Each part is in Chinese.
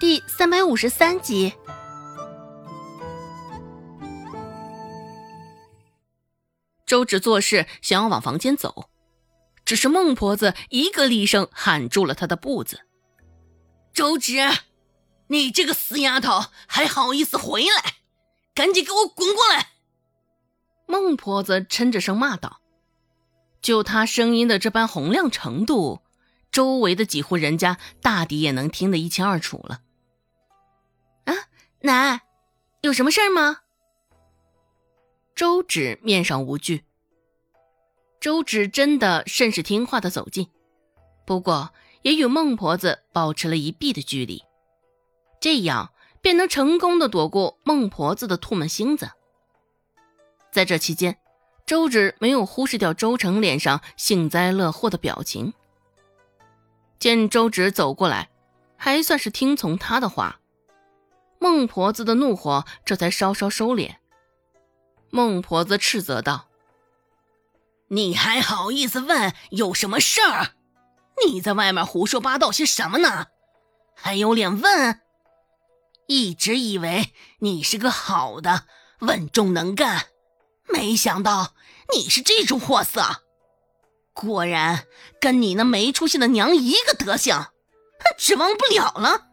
第三百五十三集。周芷做事想要往房间走，只是孟婆子一个厉声喊住了他的步子。周芷，你这个死丫头，还好意思回来？赶紧给我滚过来！孟婆子嗔着声骂道：“就她声音的这般洪亮程度，周围的几户人家大抵也能听得一清二楚了。”奶，有什么事儿吗？周芷面上无惧。周芷真的甚是听话的走近，不过也与孟婆子保持了一臂的距离，这样便能成功的躲过孟婆子的唾沫星子。在这期间，周芷没有忽视掉周成脸上幸灾乐祸的表情。见周芷走过来，还算是听从他的话，孟婆子的怒火这才稍稍收敛。孟婆子斥责道：“你还好意思问有什么事儿？你在外面胡说八道些什么呢？还有脸问？一直以为你是个好的、稳重能干，没想到你是这种货色。果然跟你那没出息的娘一个德行，指望不了了。”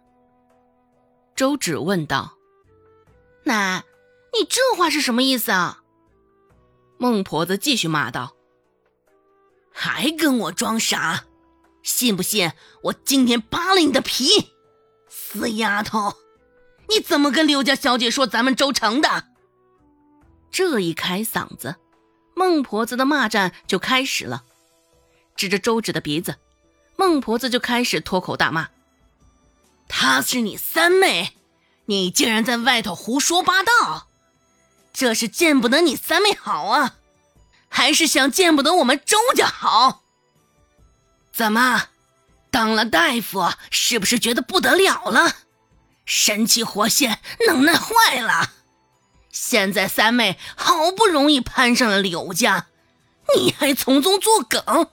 周芷问道：“奶。”你这话是什么意思啊？孟婆子继续骂道：“还跟我装傻？信不信我今天扒了你的皮？死丫头，你怎么跟刘家小姐说咱们周成的？”这一开嗓子，孟婆子的骂战就开始了。指着周芷的鼻子，孟婆子就开始脱口大骂：“她是你三妹，你竟然在外头胡说八道！”这是见不得你三妹好啊，还是想见不得我们周家好？怎么，当了大夫是不是觉得不得了了？神气活现，能耐坏了。现在三妹好不容易攀上了柳家，你还从中作梗？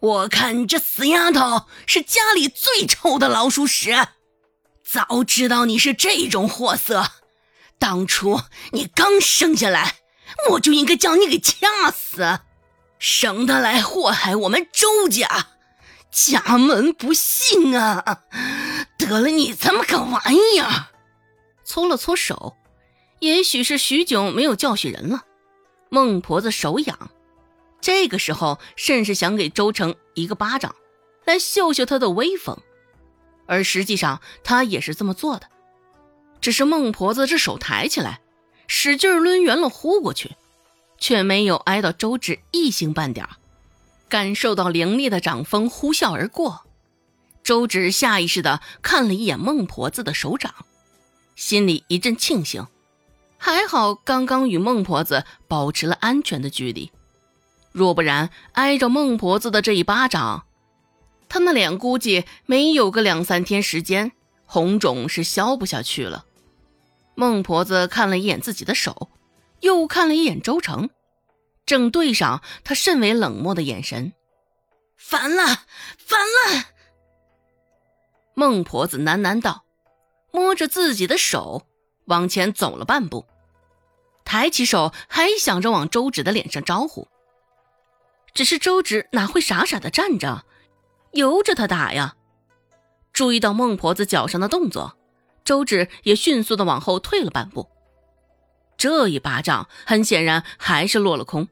我看这死丫头是家里最臭的老鼠屎！早知道你是这种货色。当初你刚生下来，我就应该将你给掐死，省得来祸害我们周家，家门不幸啊！得了你这么个玩意儿，搓了搓手，也许是许久没有教训人了，孟婆子手痒，这个时候甚是想给周成一个巴掌，来秀秀他的威风，而实际上他也是这么做的。只是孟婆子这手抬起来，使劲抡圆了呼过去，却没有挨到周芷一星半点感受到凌厉的掌风呼啸而过，周芷下意识的看了一眼孟婆子的手掌，心里一阵庆幸，还好刚刚与孟婆子保持了安全的距离，若不然挨着孟婆子的这一巴掌，他那脸估计没有个两三天时间，红肿是消不下去了。孟婆子看了一眼自己的手，又看了一眼周成，正对上他甚为冷漠的眼神。烦了，烦了！孟婆子喃喃道，摸着自己的手往前走了半步，抬起手还想着往周芷的脸上招呼。只是周芷哪会傻傻的站着，由着他打呀？注意到孟婆子脚上的动作。周芷也迅速的往后退了半步，这一巴掌很显然还是落了空。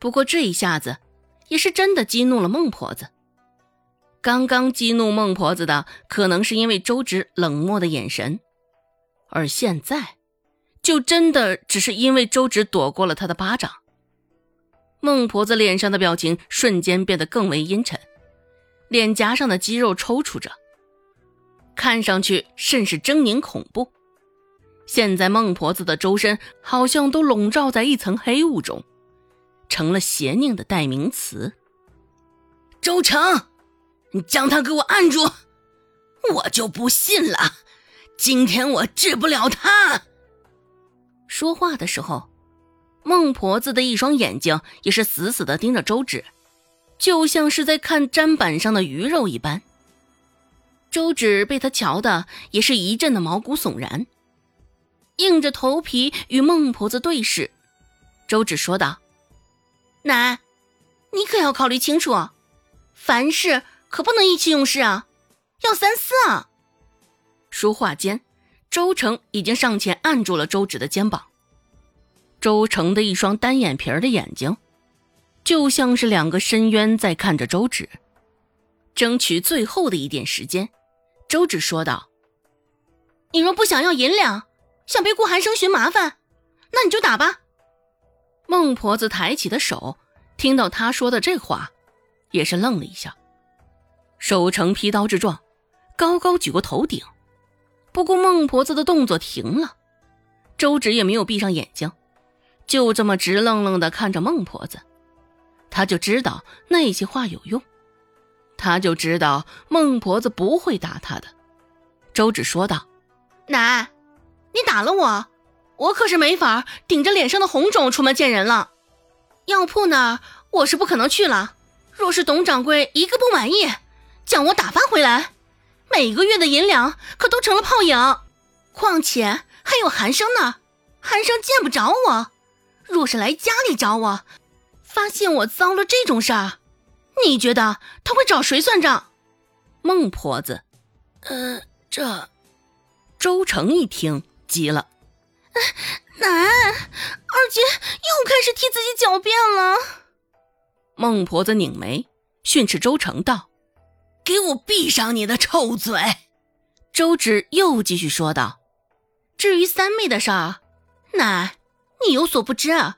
不过这一下子也是真的激怒了孟婆子。刚刚激怒孟婆子的可能是因为周芷冷漠的眼神，而现在就真的只是因为周芷躲过了他的巴掌。孟婆子脸上的表情瞬间变得更为阴沉，脸颊上的肌肉抽搐着。看上去甚是狰狞恐怖。现在孟婆子的周身好像都笼罩在一层黑雾中，成了邪佞的代名词。周成，你将他给我按住！我就不信了，今天我治不了他。说话的时候，孟婆子的一双眼睛也是死死的盯着周芷，就像是在看砧板上的鱼肉一般。周芷被他瞧的也是一阵的毛骨悚然，硬着头皮与孟婆子对视。周芷说道：“奶，你可要考虑清楚，凡事可不能意气用事啊，要三思啊。”说话间，周成已经上前按住了周芷的肩膀。周成的一双单眼皮儿的眼睛，就像是两个深渊在看着周芷。争取最后的一点时间，周芷说道：“你若不想要银两，想被顾寒生寻麻烦，那你就打吧。”孟婆子抬起的手，听到他说的这话，也是愣了一下，手呈劈刀之状，高高举过头顶。不过孟婆子的动作停了，周芷也没有闭上眼睛，就这么直愣愣的看着孟婆子。他就知道那些话有用，他就知道孟婆子不会打他的。周芷说道：“奶，你打了我。”我可是没法顶着脸上的红肿出门见人了，药铺那儿我是不可能去了。若是董掌柜一个不满意，将我打发回来，每个月的银两可都成了泡影。况且还有寒生呢，寒生见不着我，若是来家里找我，发现我遭了这种事儿，你觉得他会找谁算账？孟婆子，呃，这，周成一听急了。奶，二姐又开始替自己狡辩了。孟婆子拧眉训斥周成道：“给我闭上你的臭嘴！”周芷又继续说道：“至于三妹的事儿，奶，你有所不知啊。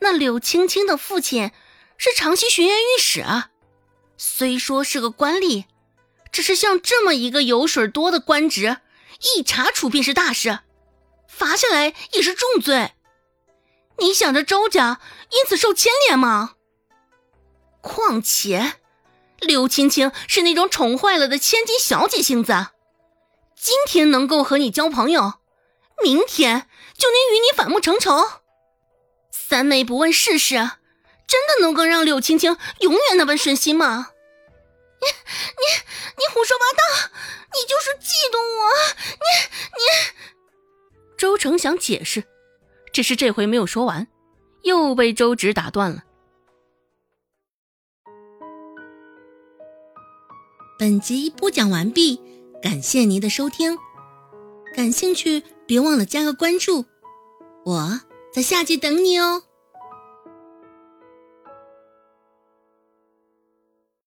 那柳青青的父亲是长溪巡院御史啊，虽说是个官吏，只是像这么一个油水多的官职，一查处便是大事。”罚下来也是重罪，你想着周家因此受牵连吗？况且，柳青青是那种宠坏了的千金小姐性子，今天能够和你交朋友，明天就能与你反目成仇。三妹不问世事，真的能够让柳青青永远那般顺心吗？你你你胡说八道！你就是嫉妒我！你你。周成想解释，只是这回没有说完，又被周芷打断了。本集播讲完毕，感谢您的收听。感兴趣，别忘了加个关注，我在下集等你哦。